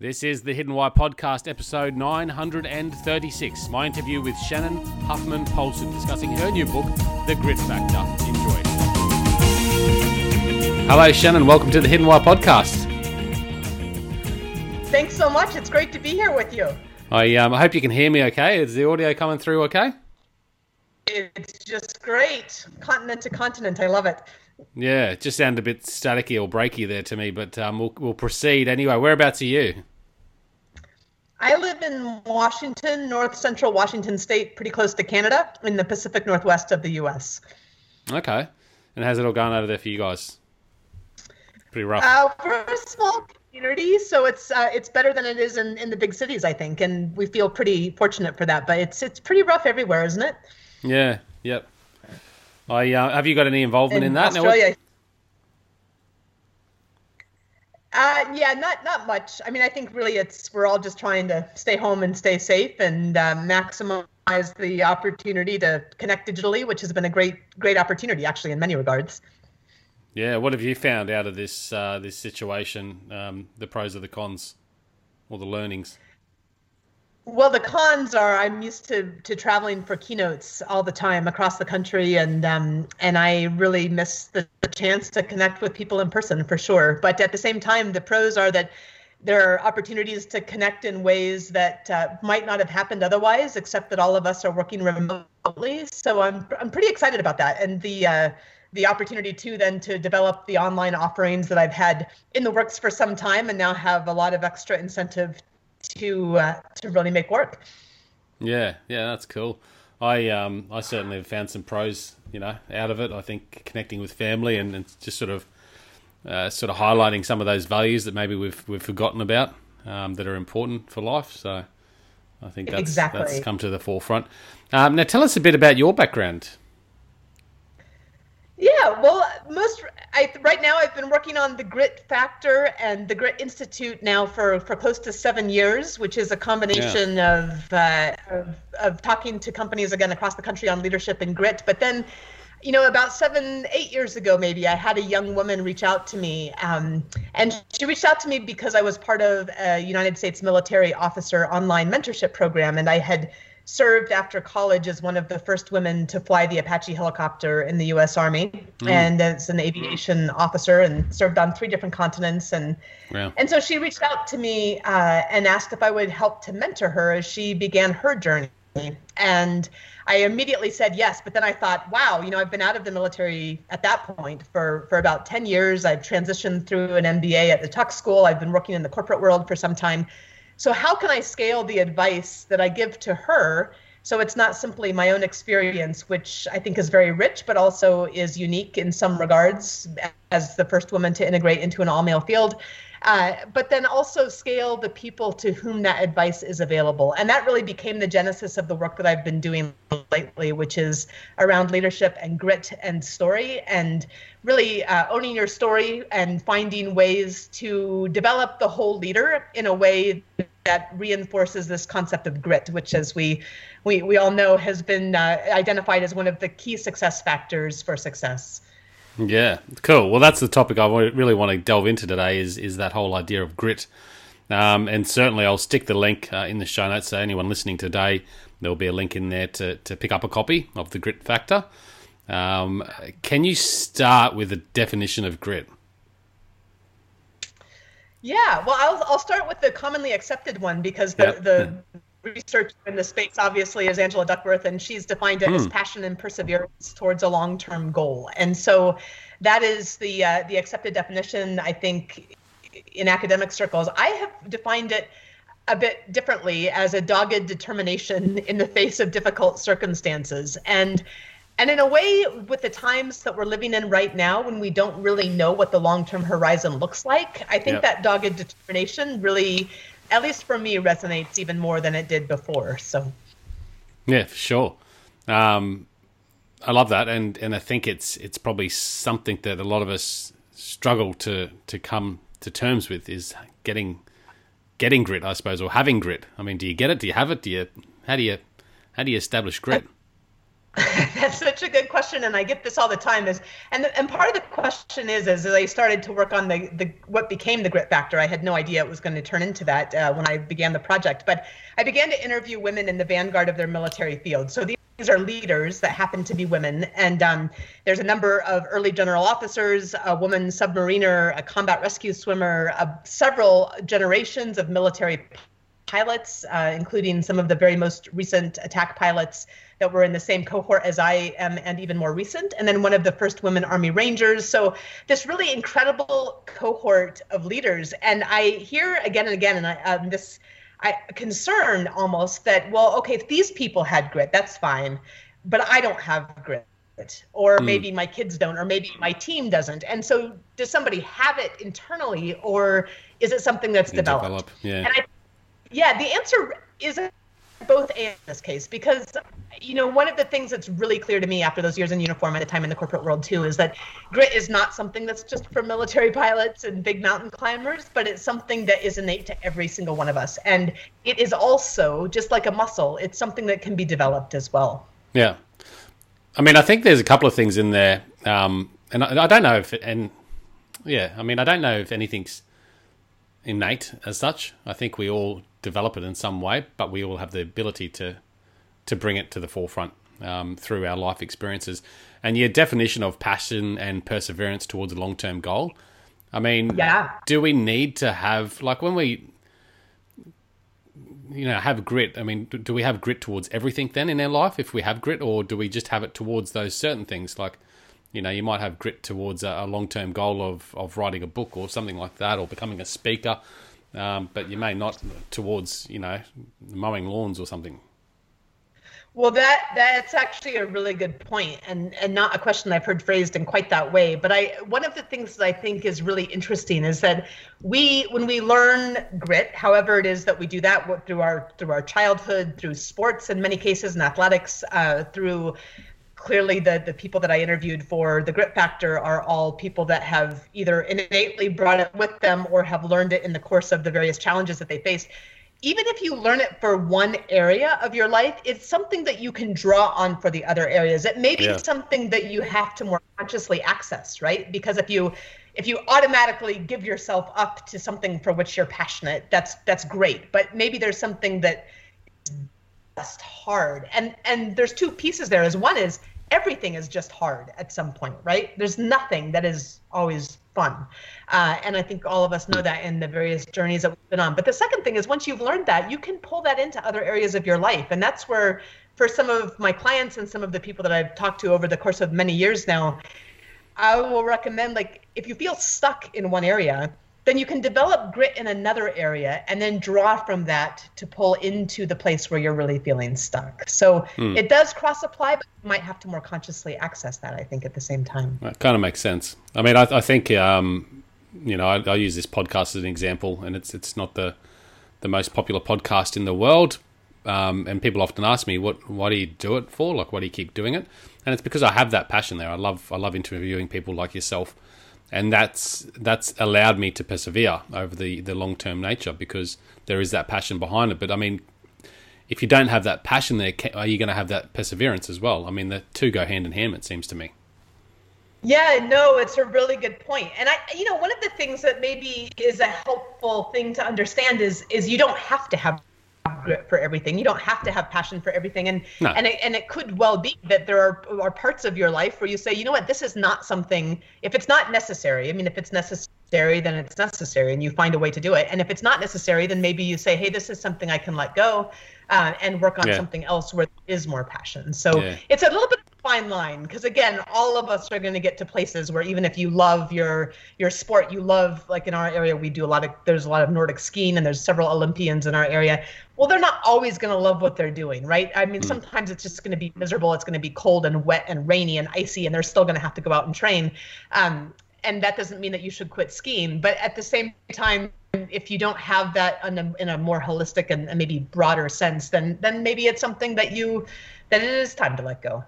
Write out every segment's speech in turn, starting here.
This is the Hidden Why podcast, episode 936. My interview with Shannon Huffman Polson, discussing her new book, The Grit Factor. Enjoy. Hello, Shannon. Welcome to the Hidden Why podcast. Thanks so much. It's great to be here with you. I, um, I hope you can hear me okay. Is the audio coming through okay? It's just great. Continent to continent. I love it. Yeah, it just sounded a bit staticky or breaky there to me, but um, we'll, we'll proceed anyway. Whereabouts are you? I live in Washington, north central Washington state, pretty close to Canada, in the Pacific Northwest of the U.S. Okay. And how's it all going over there for you guys? Pretty rough. Uh, we're a small community, so it's uh, it's better than it is in, in the big cities, I think, and we feel pretty fortunate for that. But it's it's pretty rough everywhere, isn't it? Yeah. Yep. I uh, have you got any involvement in, in that? Australia. Uh, yeah, not not much. I mean, I think really it's we're all just trying to stay home and stay safe and uh, maximize the opportunity to connect digitally, which has been a great great opportunity actually in many regards. Yeah, what have you found out of this uh, this situation? Um, the pros or the cons, or the learnings? Well, the cons are I'm used to to traveling for keynotes all the time across the country, and um, and I really miss the, the chance to connect with people in person for sure. But at the same time, the pros are that there are opportunities to connect in ways that uh, might not have happened otherwise, except that all of us are working remotely. So I'm I'm pretty excited about that, and the uh, the opportunity too then to develop the online offerings that I've had in the works for some time, and now have a lot of extra incentive to uh, to really make work. Yeah, yeah, that's cool. I um I certainly have found some pros, you know, out of it. I think connecting with family and, and just sort of uh, sort of highlighting some of those values that maybe we've we've forgotten about um, that are important for life. So I think that's exactly. that's come to the forefront. Um, now, tell us a bit about your background. Yeah, well, most I right now I've been working on the Grit Factor and the Grit Institute now for for close to seven years, which is a combination yeah. of, uh, of of talking to companies again across the country on leadership and grit. But then, you know, about seven eight years ago, maybe I had a young woman reach out to me, um, and she reached out to me because I was part of a United States military officer online mentorship program, and I had served after college as one of the first women to fly the Apache helicopter in the U.S. Army, mm. and as an aviation officer, and served on three different continents. And and so she reached out to me uh, and asked if I would help to mentor her as she began her journey. And I immediately said yes, but then I thought, wow, you know, I've been out of the military at that point for for about 10 years. I've transitioned through an MBA at the Tuck School. I've been working in the corporate world for some time. So, how can I scale the advice that I give to her so it's not simply my own experience, which I think is very rich, but also is unique in some regards as the first woman to integrate into an all male field? Uh, but then also scale the people to whom that advice is available. And that really became the genesis of the work that I've been doing lately, which is around leadership and grit and story, and really uh, owning your story and finding ways to develop the whole leader in a way that reinforces this concept of grit, which, as we we, we all know, has been uh, identified as one of the key success factors for success. Yeah, cool. Well, that's the topic I really want to delve into today. Is is that whole idea of grit? Um, and certainly, I'll stick the link uh, in the show notes. So anyone listening today, there will be a link in there to to pick up a copy of the Grit Factor. Um, can you start with a definition of grit? Yeah, well, I'll, I'll start with the commonly accepted one because the, yep. the researcher in the space obviously is Angela Duckworth, and she's defined it as hmm. passion and perseverance towards a long-term goal. And so that is the uh, the accepted definition, I think, in academic circles. I have defined it a bit differently as a dogged determination in the face of difficult circumstances. And and in a way, with the times that we're living in right now, when we don't really know what the long term horizon looks like, I think yep. that dogged determination really, at least for me, resonates even more than it did before. So, yeah, for sure. Um, I love that, and and I think it's it's probably something that a lot of us struggle to to come to terms with is getting getting grit, I suppose, or having grit. I mean, do you get it? Do you have it? Do you how do you how do you establish grit? That's such a good question, and I get this all the time. Is and the, and part of the question is, as I started to work on the the what became the grit factor, I had no idea it was going to turn into that uh, when I began the project. But I began to interview women in the vanguard of their military field. So these are leaders that happen to be women, and um, there's a number of early general officers, a woman submariner, a combat rescue swimmer, uh, several generations of military pilots, uh, including some of the very most recent attack pilots that were in the same cohort as I am and even more recent, and then one of the first women Army Rangers. So this really incredible cohort of leaders. And I hear again and again, and I, um, this I concern almost that, well, okay, if these people had grit, that's fine, but I don't have grit. Or mm. maybe my kids don't, or maybe my team doesn't. And so, does somebody have it internally, or is it something that's developed? Develop. Yeah. And I, yeah, the answer is both in this case because you know one of the things that's really clear to me after those years in uniform at a time in the corporate world too is that grit is not something that's just for military pilots and big mountain climbers but it's something that is innate to every single one of us. And it is also just like a muscle it's something that can be developed as well. Yeah. I mean i think there's a couple of things in there um, and I, I don't know if and yeah i mean i don't know if anything's innate as such. I think we all develop it in some way, but we all have the ability to to bring it to the forefront um, through our life experiences. And your definition of passion and perseverance towards a long term goal. I mean, yeah. do we need to have like when we you know have grit i mean do we have grit towards everything then in our life if we have grit or do we just have it towards those certain things like you know you might have grit towards a, a long-term goal of, of writing a book or something like that or becoming a speaker um, but you may not towards you know mowing lawns or something. Well, that that's actually a really good point, and and not a question I've heard phrased in quite that way. But I one of the things that I think is really interesting is that we when we learn grit, however it is that we do that through our through our childhood, through sports in many cases, in athletics, uh, through clearly the the people that I interviewed for the grit factor are all people that have either innately brought it with them or have learned it in the course of the various challenges that they face even if you learn it for one area of your life, it's something that you can draw on for the other areas. It may be yeah. something that you have to more consciously access, right? Because if you if you automatically give yourself up to something for which you're passionate, that's that's great. But maybe there's something that just hard. And and there's two pieces there. Is one is everything is just hard at some point, right? There's nothing that is always fun. Uh, and I think all of us know that in the various journeys that we've been on. But the second thing is once you've learned that, you can pull that into other areas of your life. And that's where, for some of my clients and some of the people that I've talked to over the course of many years now, I will recommend like if you feel stuck in one area, then you can develop grit in another area and then draw from that to pull into the place where you're really feeling stuck. So mm. it does cross apply, but you might have to more consciously access that, I think, at the same time. That kind of makes sense. I mean, I, I think, um, you know, I, I, use this podcast as an example, and it's it's not the the most popular podcast in the world. Um, and people often ask me, "What? Why do you do it for? Like, why do you keep doing it?" And it's because I have that passion there. I love I love interviewing people like yourself and that's that's allowed me to persevere over the the long term nature because there is that passion behind it. But I mean, if you don't have that passion there, are you going to have that perseverance as well? I mean, the two go hand in hand. It seems to me. Yeah, no, it's a really good point. And I, you know, one of the things that maybe is a helpful thing to understand is is you don't have to have for everything. You don't have to have passion for everything, and no. and it, and it could well be that there are are parts of your life where you say, you know what, this is not something. If it's not necessary, I mean, if it's necessary, then it's necessary, and you find a way to do it. And if it's not necessary, then maybe you say, hey, this is something I can let go, uh, and work on yeah. something else where there is more passion. So yeah. it's a little bit fine line because again all of us are going to get to places where even if you love your your sport you love like in our area we do a lot of there's a lot of nordic skiing and there's several olympians in our area. Well they're not always going to love what they're doing right? I mean mm. sometimes it's just going to be miserable it's going to be cold and wet and rainy and icy and they're still going to have to go out and train. Um, and that doesn't mean that you should quit skiing but at the same time if you don't have that in a, in a more holistic and, and maybe broader sense then then maybe it's something that you that it is time to let go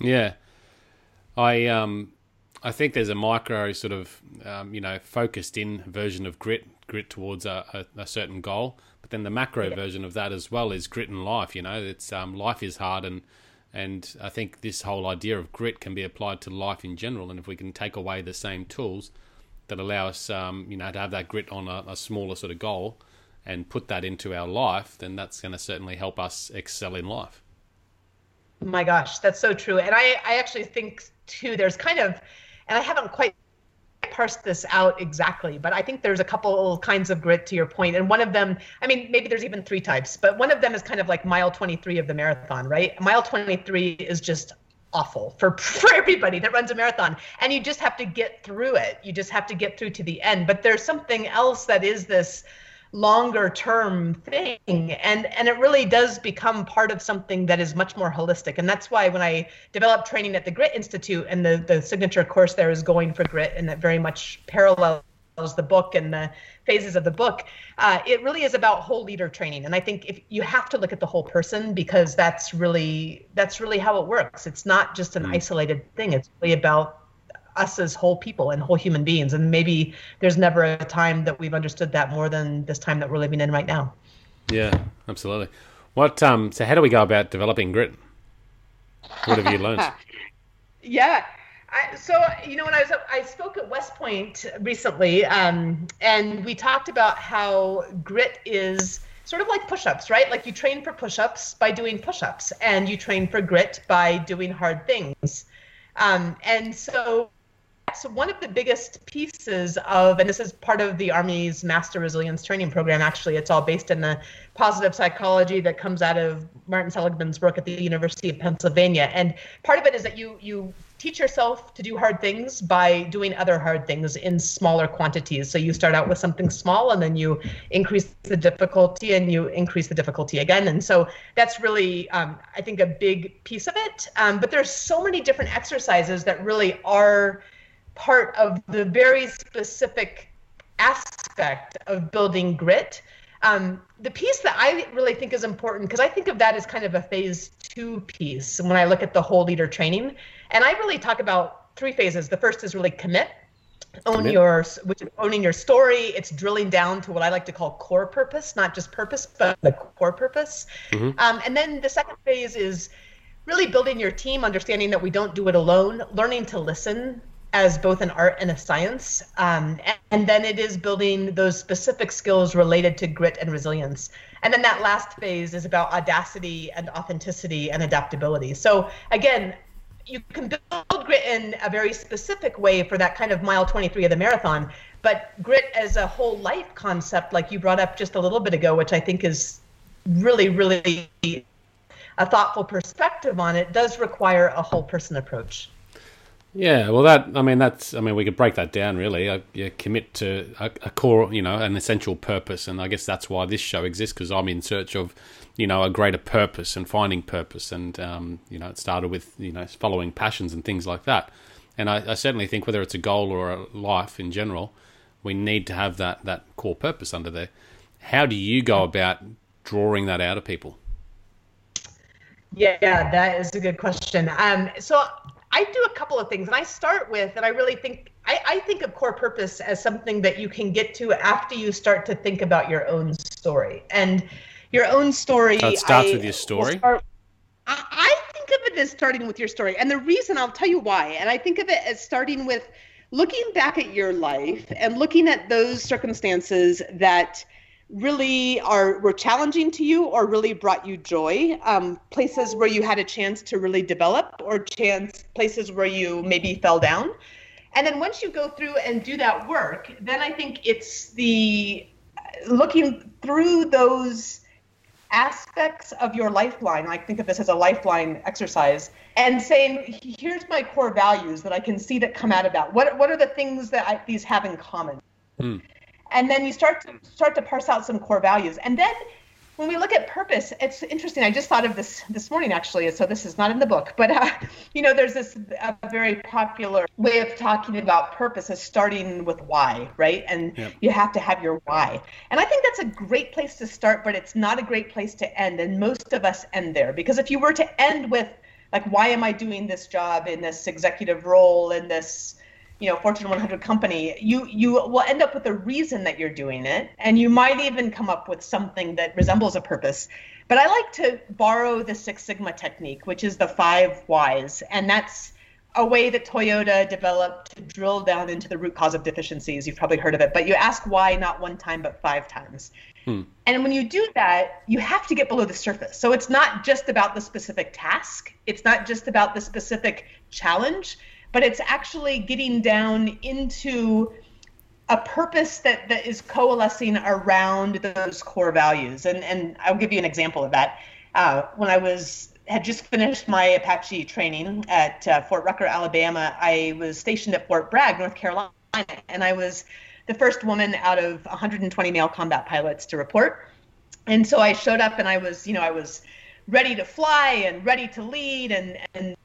yeah, I um, I think there's a micro sort of um, you know focused in version of grit, grit towards a, a, a certain goal, but then the macro yeah. version of that as well is grit in life. You know, it's um, life is hard and And I think this whole idea of grit can be applied to life in general. And if we can take away the same tools that allow us, um, you know, to have that grit on a, a smaller sort of goal and put that into our life, then that's going to certainly help us excel in life. My gosh, that's so true. And I, I actually think too, there's kind of, and I haven't quite parsed this out exactly, but I think there's a couple kinds of grit to your point. And one of them, I mean, maybe there's even three types, but one of them is kind of like mile 23 of the marathon, right? Mile 23 is just awful for for everybody that runs a marathon and you just have to get through it you just have to get through to the end but there's something else that is this longer term thing. And and it really does become part of something that is much more holistic. And that's why when i developed training at the grit institute and the the signature course there is going for grit and that very much parallels the book and the phases of the book uh, it really is about whole leader training. And i think if you have to look at the whole person because that's really that's really how it works. It's not just an mm. isolated thing. It's really about us as whole people and whole human beings. And maybe there's never a time that we've understood that more than this time that we're living in right now. Yeah, absolutely. What um so how do we go about developing grit? What have you learned? yeah. I, so you know when I was I spoke at West Point recently, um, and we talked about how grit is sort of like push-ups, right? Like you train for push-ups by doing push-ups, and you train for grit by doing hard things. Um, and so so one of the biggest pieces of, and this is part of the Army's Master Resilience Training Program. Actually, it's all based in the positive psychology that comes out of Martin Seligman's work at the University of Pennsylvania. And part of it is that you you teach yourself to do hard things by doing other hard things in smaller quantities. So you start out with something small and then you increase the difficulty and you increase the difficulty again. And so that's really, um, I think, a big piece of it. Um, but there's so many different exercises that really are part of the very specific aspect of building grit. Um, the piece that I really think is important, because I think of that as kind of a phase two piece when I look at the whole leader training. And I really talk about three phases. The first is really commit, own commit. your, which is owning your story. It's drilling down to what I like to call core purpose, not just purpose, but the core purpose. Mm-hmm. Um, and then the second phase is really building your team, understanding that we don't do it alone, learning to listen as both an art and a science. Um, and, and, then it is building those specific skills related to grit and resilience. And then that last phase is about audacity and authenticity and adaptability. So again, you can build grit in a very specific way for that kind of mile 23 of the marathon. But grit as a whole life concept, like you brought up just a little bit ago, which I think is really, really a thoughtful perspective on it, does require a whole person approach. Yeah, well, that I mean, that's I mean, we could break that down really. You commit to a, a, core, you know, an essential purpose, and I guess that's why this show exists because I'm in search of, you know, a greater purpose and finding purpose, and um, you know, it started with you know following passions and things like that, and I, I certainly think whether it's a goal or a life in general, we need to have that that core purpose under there. How do you go about drawing that out of people? Yeah, that is a good question. Um, so I do a couple of things, and I start with, and I really think I, I, think of core purpose as something that you can get to after you start to think about your own story and your own story. So it starts I, with your story. Start, I, I think of it as starting with your story, and the reason I'll tell you why. And I think of it as starting with looking back at your life and looking at those circumstances that really are were challenging to you or really brought you joy? Um, places where you had a chance to really develop or chance places where you maybe fell down? And then once you go through and do that work then i think it's the looking through those aspects of your lifeline i think of this as a lifeline exercise and saying here's my core values that i can see that come out of that. What, what are the things that I, these have in common? Hmm and then you start to start to parse out some core values. And then when we look at purpose it's interesting. I just thought of this this morning actually so this is not in the book but uh, you know there's this a very popular way of talking about purpose as starting with why right? And yep. you have to have your why. And i think that's a great place to start but it's not a great place to end. And most of us end there. Because if you were to end with like why am i doing this job in this executive role in this you know Fortune 100 company, you you will end up with a reason that you're doing it, and you might even come up with something that resembles a purpose. But I like to borrow the Six Sigma technique, which is the five whys, and that's a way that Toyota developed to drill down into the root cause of deficiencies. You've probably heard of it, but you ask why not one time but five times. Hmm. And when you do that, you have to get below the surface. So it's not just about the specific task, it's not just about the specific challenge, but it's actually getting down into a purpose that, that is coalescing around those core values. And, and I'll give you an example of that. Uh, when I was had just finished my Apache training at uh, Fort Rucker, Alabama. I was stationed at Fort Bragg, North Carolina, and I was the first woman out of 120 male combat pilots to report. And so I showed up, and I was, you know, I was ready to fly and ready to lead, and and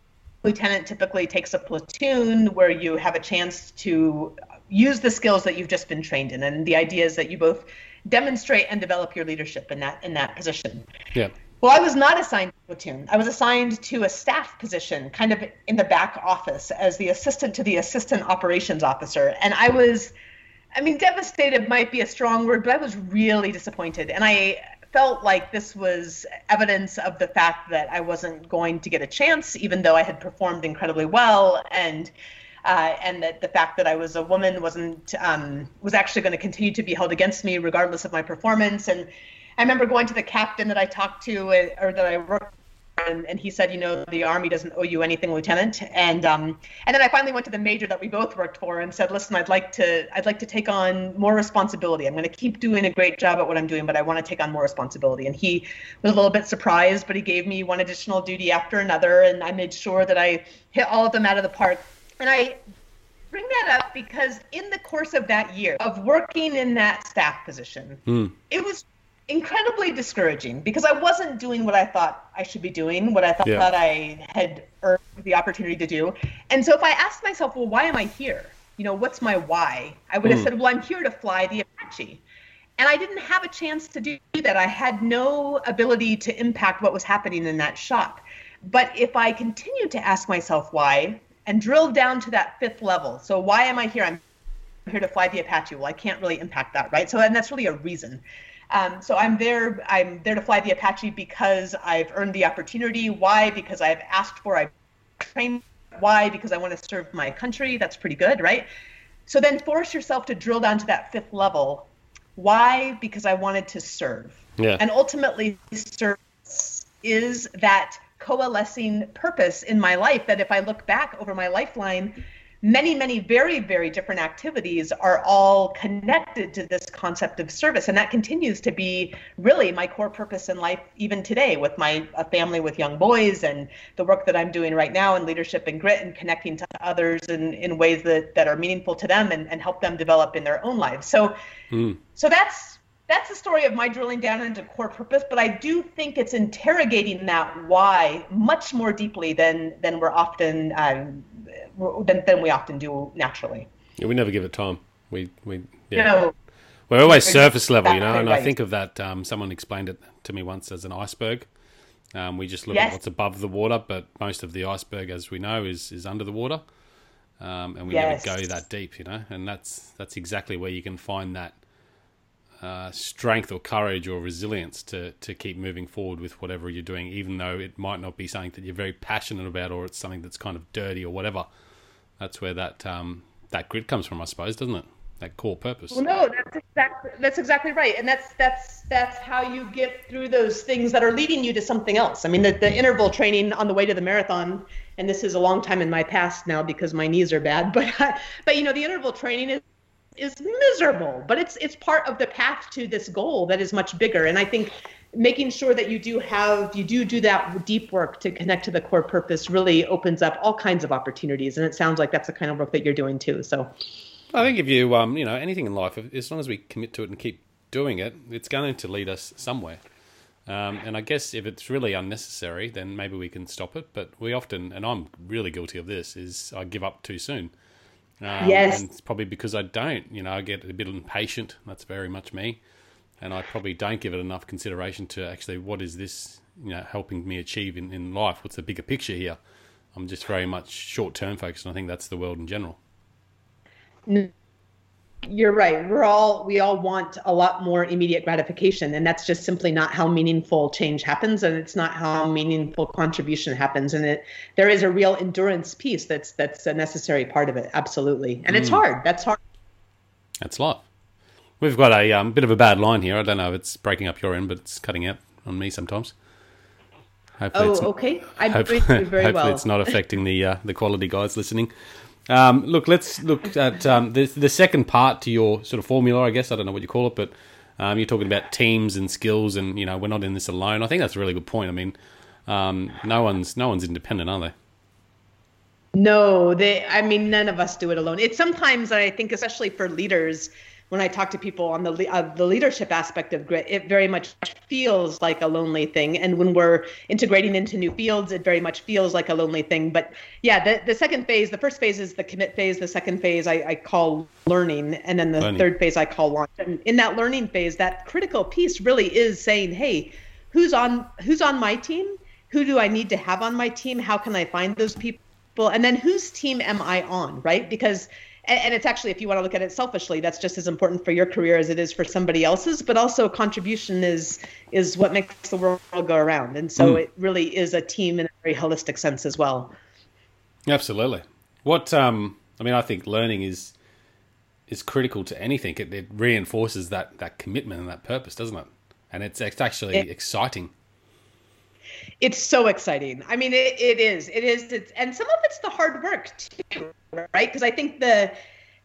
lieutenant typically takes a platoon where you have a chance to use the skills that you've just been trained in, and the idea is that you both demonstrate and develop your leadership in that in that position. Yeah. Well, I was not assigned to platoon. I was assigned to a staff position, kind of in the back office as the assistant to the assistant operations officer. And I was, I mean, devastated might be a strong word, but I was really disappointed. And I felt like this was evidence of the fact that I wasn't going to get a chance, even though I had performed incredibly well. And uh, and that the fact that I was a woman wasn't um, was actually going to continue to be held against me regardless of my performance. And I remember going to the captain that I talked to uh, or that I worked and, and, he said, you know, the army doesn't owe you anything, lieutenant. And um, and then I finally went to the major that we both worked for and said, listen, I'd like to I'd like to take on more responsibility. I'm going to keep doing a great job at what I'm doing, but I want to take on more responsibility. And he was a little bit surprised, but he gave me one additional duty after another, and I made sure that I hit all of them out of the park. And I bring that up because in the course of that year of working in that staff position, mm. it was incredibly discouraging because I wasn't doing what I thought I should be doing, what I thought, yeah. I had earned the opportunity to do. And so if I asked myself, well, why am I here? You know, what's my why? I would have mm. said, well, I'm here to fly the Apache. And I didn't have a chance to do that. I had no ability to impact what was happening in that shop. But if I continued to ask myself why and drilled down to that fifth level, so why am I here? I'm here to fly the Apache. Well, I can't really impact that, right? So, and that's really a reason. Um, so I'm there. I'm there to fly the Apache because I've earned the opportunity. Why? Because I've asked for. I've trained. Why? Because I want to serve my country. That's pretty good, right? So then force yourself to drill down to that fifth level. Why? Because I wanted to serve. Yeah. And ultimately, service is that coalescing purpose in my life that if I look back over my lifeline many, many very, very different activities are all connected to this concept of service. And that continues to be really my core purpose in life, even today, with my family with young boys and the work that I'm doing right now in leadership and grit and connecting to others in, in ways that, that are meaningful to them and, and help them develop in their own lives. So, mm. so that's that's the story of my drilling down into core purpose but i do think it's interrogating that why much more deeply than than we're often um, than, than we often do naturally. Yeah, we never give it time. We we yeah. No, We're always surface level, you know. And. I think of that. Um, someone explained it to me once as an iceberg. Um, we just look yes. at what's above the water, but most of the iceberg, as we know, is is under the water, um, and we yes. never go that deep, you know. And that's that's exactly where you can find that uh, strength or courage or resilience to to keep moving forward with whatever you're doing, even though it might not be something that you're very passionate about, or it's something that's kind of dirty or whatever. That's where that um, that grit comes from, I suppose, doesn't it? That core purpose. Well, no, that's exactly that's exactly right, and that's that's that's how you get through those things that are leading you to something else. I mean, the, the interval training on the way to the marathon, and this is a long time in my past now because my knees are bad, but but you know, the interval training is is miserable, but it's it's part of the path to this goal that is much bigger. And I think making sure that you do have you do do that deep work to connect to the core purpose really opens up all kinds of opportunities and it sounds like that's the kind of work that you're doing too so i think if you um you know anything in life as long as we commit to it and keep doing it it's going to lead us somewhere um, and I guess if it's really unnecessary, then maybe we can stop it. But we often, and I'm really guilty of this, is I give up too soon. Um, yes. And it's probably because I don't. You know, I get a bit impatient. That's very much me and I probably don't give it enough consideration to actually what is this you know helping me achieve in, in life? What's the bigger picture here? I'm just very much short term focused, and I think that's the world in general. You're right. We're all we all want a lot more immediate gratification, and that's just simply not how meaningful change happens, and it's not how meaningful contribution happens. And it there is a real endurance piece that's that's a necessary part of it. Absolutely, and mm. it's hard. That's hard. That's life. We've got a um, bit of a bad line here. I don't know if it's breaking up your end, but it's cutting out on me sometimes. Hopefully oh, okay. I very hopefully well. it's not affecting the uh, the quality guys listening. Um, look, let's look at um, the the second part to your sort of formula. I guess I don't know what you call it, but um, you're talking about teams and skills, and you know we're not in this alone. I think that's a really good point. I mean, um, no one's no one's independent, are they? No, they. I mean, none of us do it alone. It's sometimes I think, especially for leaders, when I talk to people on the uh, the leadership aspect of grit, it very much feels like a lonely thing. And when we're integrating into new fields, it very much feels like a lonely thing. But yeah, the, the second phase, the first phase is the commit phase. The second phase I, I call learning, and then the learning. third phase I call launch. And in that learning phase, that critical piece really is saying, hey, who's on who's on my team? Who do I need to have on my team? How can I find those people? And then whose team am I on? Right? Because and, and, it's actually if you want to look at it selfishly that's just as important for your career as it is for somebody else's but also contribution is is what makes the world go around. And so mm. it really is a team in a very holistic sense as well. Absolutely. What um i mean i think learning is is critical to anything. It, it reinforces that that commitment and that purpose doesn't it? And it's, it's actually it, exciting it's so exciting. I mean, it, it is. It is. It's, and some of it's the hard work too, right? Because I think the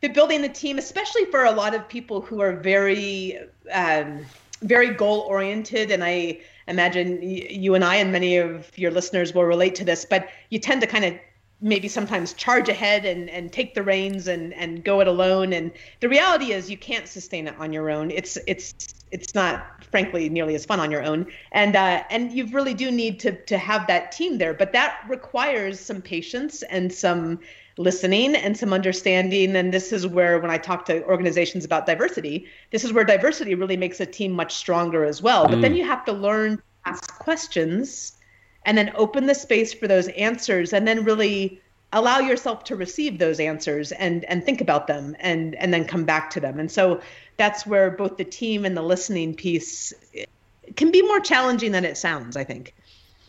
the building the team, especially for a lot of people who are very um, very goal oriented, and I imagine you and I and many of your listeners will relate to this. But you tend to kind of maybe sometimes charge ahead and, and take the reins and, and go it alone. And the reality is you can't sustain it on your own. It's it's it's not frankly nearly as fun on your own. And uh, and you really do need to to have that team there. But that requires some patience and some listening and some understanding. And this is where when I talk to organizations about diversity, this is where diversity really makes a team much stronger as well. But then mm. you have to learn to ask questions and then open the space for those answers and then really allow yourself to receive those answers and and think about them and and then come back to them. And so that's where both the team and the listening piece can be more challenging than it sounds i think.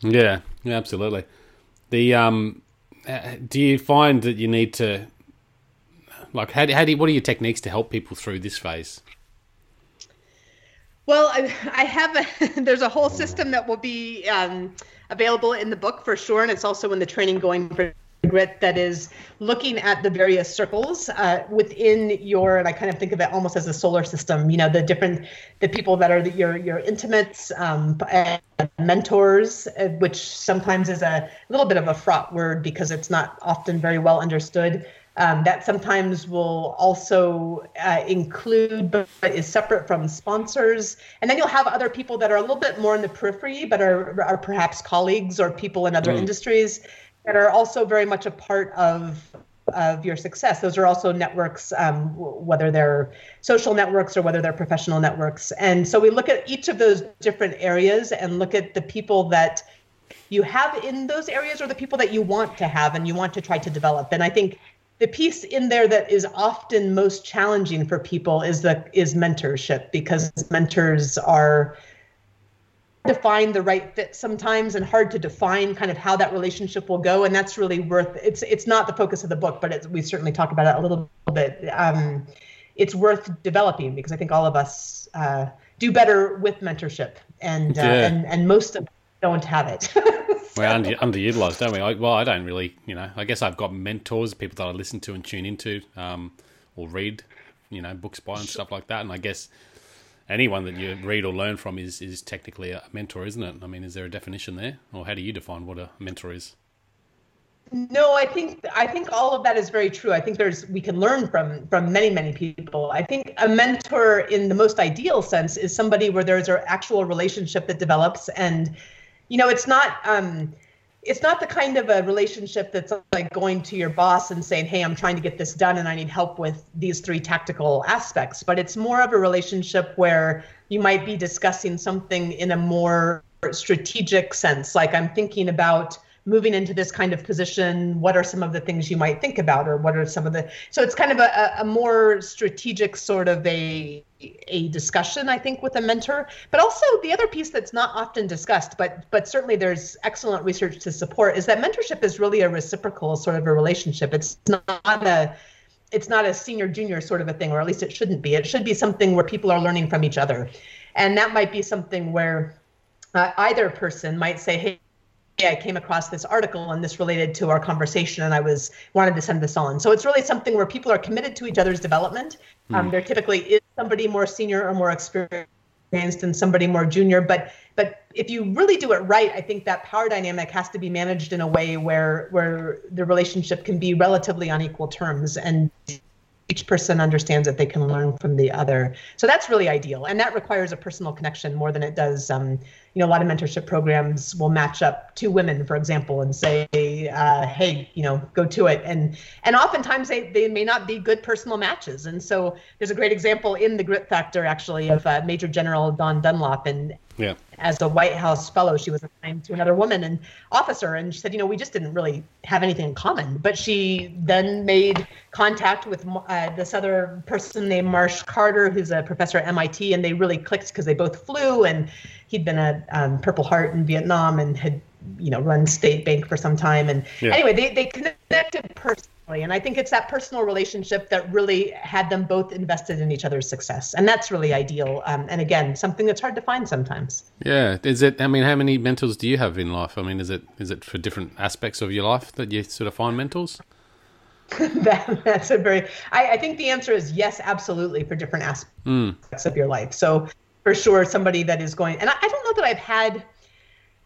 Yeah, yeah absolutely. The um uh, do you find that you need to like how, how do you, what are your techniques to help people through this phase? Well i, I have a there's a whole system that will be um, available in the book for sure, and it's also in the training going for grit that is looking at the various circles uh, within your and i kind of think of it almost as a solar system you know the different the people that are the, your your intimates um, mentors uh, which sometimes is a little bit of a fraught word because it's not often very well understood um, that sometimes will also uh, include but is separate from sponsors. And then you'll have other people that are a little bit more in the periphery but are, are perhaps colleagues or people in other mm. industries that are also very much a part of of your success. Those are also networks um, whether they're social networks or whether they're professional networks. And so we look at each of those different areas and look at the people that you have in those areas or the people that you want to have and you want to try to develop. And i think the piece in there that is often most challenging for people is the is mentorship because mentors are to find the right fit sometimes and hard to define kind of how that relationship will go and that's really worth it's it's not the focus of the book but it's, we certainly talk about it a little bit um, it's worth developing because i think all of us uh, do better with mentorship and uh, yeah. and and most of don't have it We're under, underutilized, don't we? I, well, I don't really, you know. I guess I've got mentors, people that I listen to and tune into, um, or read, you know, books by and stuff like that. And I guess anyone that you read or learn from is is technically a mentor, isn't it? I mean, is there a definition there, or how do you define what a mentor is? No, I think I think all of that is very true. I think there's we can learn from from many many people. I think a mentor in the most ideal sense is somebody where there's an actual relationship that develops and you know, it's not um, it's not the kind of a relationship that's like going to your boss and saying, "Hey, I'm trying to get this done and I need help with these three tactical aspects." But it's more of a relationship where you might be discussing something in a more strategic sense, like I'm thinking about moving into this kind of position what are some of the things you might think about or what are some of the so it's kind of a, a more strategic sort of a a discussion i think with a mentor but also the other piece that's not often discussed but but certainly there's excellent research to support is that mentorship is really a reciprocal sort of a relationship it's not a it's not a senior junior sort of a thing or at least it shouldn't be it should be something where people are learning from each other and that might be something where uh, either person might say hey I came across this article and this related to our conversation, and I was wanted to send this on. So it's really something where people are committed to each other's development. Mm. Um, there typically is somebody more senior or more experienced and somebody more junior, but but if you really do it right, I think that power dynamic has to be managed in a way where where the relationship can be relatively on equal terms. And each person understands that they can learn from the other. So that's really ideal, and that requires a personal connection more than it does. Um, you know, a lot of mentorship programs will match up two women, for example, and say, uh, "Hey, you know, go to it." And and oftentimes they they may not be good personal matches. And so there's a great example in the Grit Factor actually of uh, Major General Dawn Dunlop, and yeah. As a White House fellow, she was assigned to another woman and officer, and she said, you know, we just didn't really have anything in common. But she then made contact with uh, this other person named Marsh Carter, who's a professor at MIT, and they really clicked because they both flew, and he'd been a um, Purple Heart in Vietnam and had, you know, run State Bank for some time. And yeah. anyway, they they connected personally and I think it's that personal relationship that really had them both invested in each other's success. And that's really ideal. Um, and again, something that's hard to find sometimes. Yeah. Is it, I mean, how many mentors do you have in life? I mean, is it, is it for different aspects of your life that you sort of find mentors? that, that's a very, I, I, think the answer is yes, absolutely, for different aspects mm. of your life. So for sure, somebody that is going, and I, I don't know that I've had,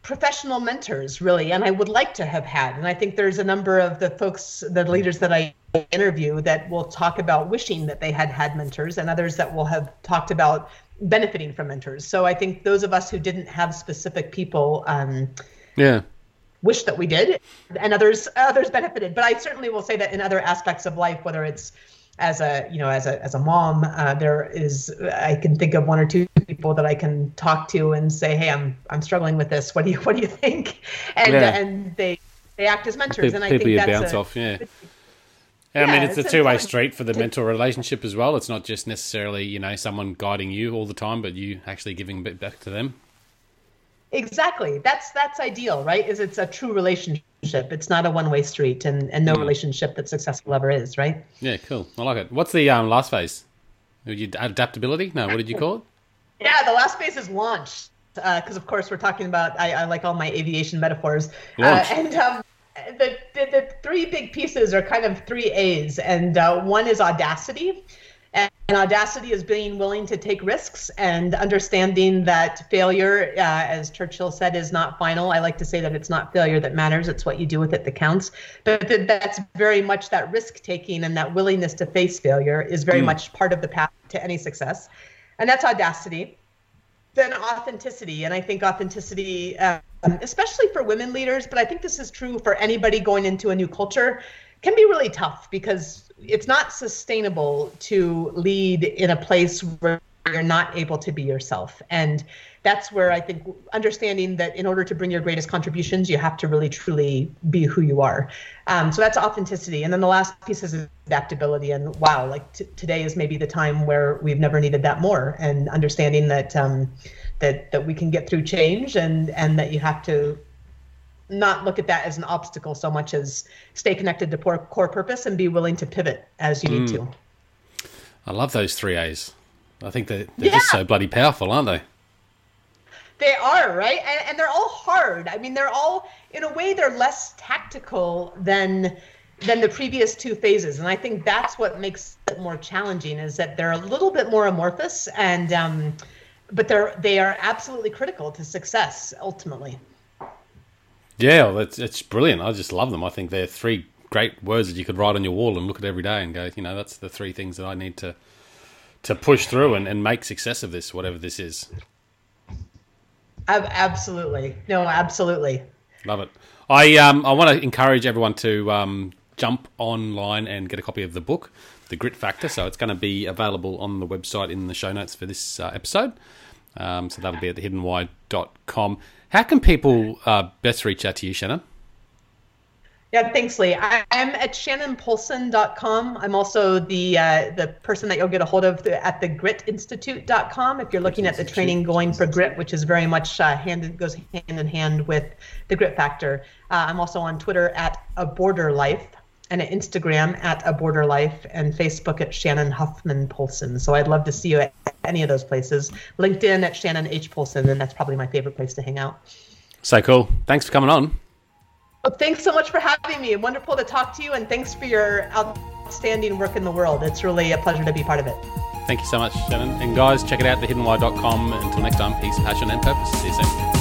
professional mentors really and i would like to have had. And i think there's a number of the folks the leaders that i interview that will talk about wishing that they had had mentors and others that will have talked about benefiting from mentors. So i think those of us who didn't have specific people um, yeah. wish that we did and others others benefited. But i certainly will say that in other aspects of life whether it's as a you know as a as a mom uh, there is i can think of one or two people that i can talk to and say hey i'm i'm struggling with this what do you what do you think and yeah. and they they act as mentors people, and i think you that's bounce a, off yeah yeah, I mean, it's, it's a two-way street for the mentor relationship as well. It's not just necessarily, you know, someone guiding you all the time, but you actually giving a bit back to them. Exactly. That's that's ideal, right? Is it's a true relationship. It's not a one-way street, and, and no mm. relationship that's successful ever is, right? Yeah, cool. I like it. What's the um, last phase? Adaptability? No, what did you call it? yeah, the last phase is launch. Because uh, of course we're talking about. I, I, like all my aviation metaphors. Uh, and um, the, the, the three big pieces are kind of three A's, and uh, one is audacity. And audacity is being willing to take risks and understanding that failure, uh, as Churchill said, is not final. I like to say that it's not failure that matters, it's what you do with it that counts. But that's very much that risk taking and that willingness to face failure is very mm. much part of the path to any success. And that's audacity. Then authenticity. And I think authenticity, um, especially for women leaders, but I think this is true for anybody going into a new culture, can be really tough because it's not sustainable to lead in a place where you're not able to be yourself. And that's where i think understanding that in order to bring your greatest contributions you have to really truly be who you are. Um, so that's authenticity. And then the last piece is adaptability. And wow like t- today is maybe the time where we've never needed that more. And understanding that um, that that we can get through change and and that you have to not look at that as an obstacle so much as stay connected to core, core purpose and be willing to pivot as you mm. need to. I love those three A's. I think they're, they're yeah. just so bloody powerful, aren't they? They are, right? And, and they're all hard. I mean, they're all, in a way, they're less tactical than than the previous two phases and i think that's what makes it more challenging is that they're a little bit more amorphous and um, but they're they are absolutely critical to success ultimately yeah, it's it's brilliant. I just love them. I think they're three great words that you could write on your wall and look at every day and go, you know, that's the three things that I need to to push through and, and make success of this, whatever this is. Absolutely, no, absolutely. Love it. I um I want to encourage everyone to um jump online and get a copy of the book, The Grit Factor. So it's going to be available on the website in the show notes for this uh, episode. Um, so that'll be at thehiddenwhy.com. How can people uh, best reach out to you, Shannon? Yeah, thanks, Leigh. I, am at shannonpolson.com. I'm also the uh, the person that you'll get a hold of the, at the gritinstitute.com if you're looking at the training going for grit, which is very much uh, hand goes hand in hand with the grit factor. Uh, I'm also on Twitter at a border life and at Instagram at a border life and Facebook at Shannon Huffman Polson. So I'd love to see you at any of those places. LinkedIn at Shannon H Polson, and that's probably my favorite place to hang out. So cool. Thanks for coming on. Well, thanks so much for having me. Wonderful to talk to you, and thanks for your outstanding work in the world. It's really a pleasure to be part of it. Thank you so much, Shannon. And guys, check it out, thehiddenwhy.com. Until next time, peace, passion, and purpose. See you soon.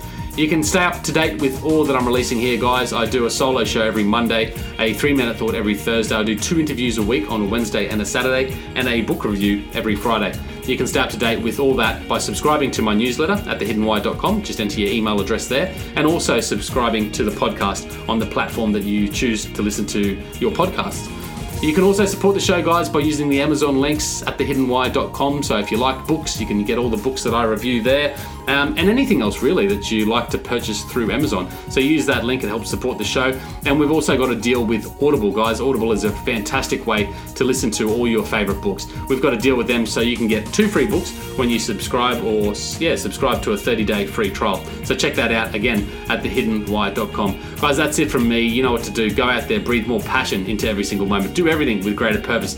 You can stay up to date with all that I'm releasing here, guys. I do a solo show every Monday, a three minute thought every Thursday. I do two interviews a week on a Wednesday and a Saturday, and a book review every Friday. You can stay up to date with all that by subscribing to my newsletter at thehiddenwhy.com. Just enter your email address there, and also subscribing to the podcast on the platform that you choose to listen to your podcast. You can also support the show, guys, by using the Amazon links at thehiddenwhy.com. So if you like books, you can get all the books that I review there um, and anything else really that you like to purchase through Amazon. So use that link, it helps support the show. And we've also got a deal with Audible, guys. Audible is a fantastic way to listen to all your favorite books. We've got a deal with them so you can get two free books when you subscribe or, yeah, subscribe to a 30 day free trial. So check that out again at thehiddenwhy.com. Guys, that's it from me. You know what to do. Go out there, breathe more passion into every single moment. Do everything with greater purpose.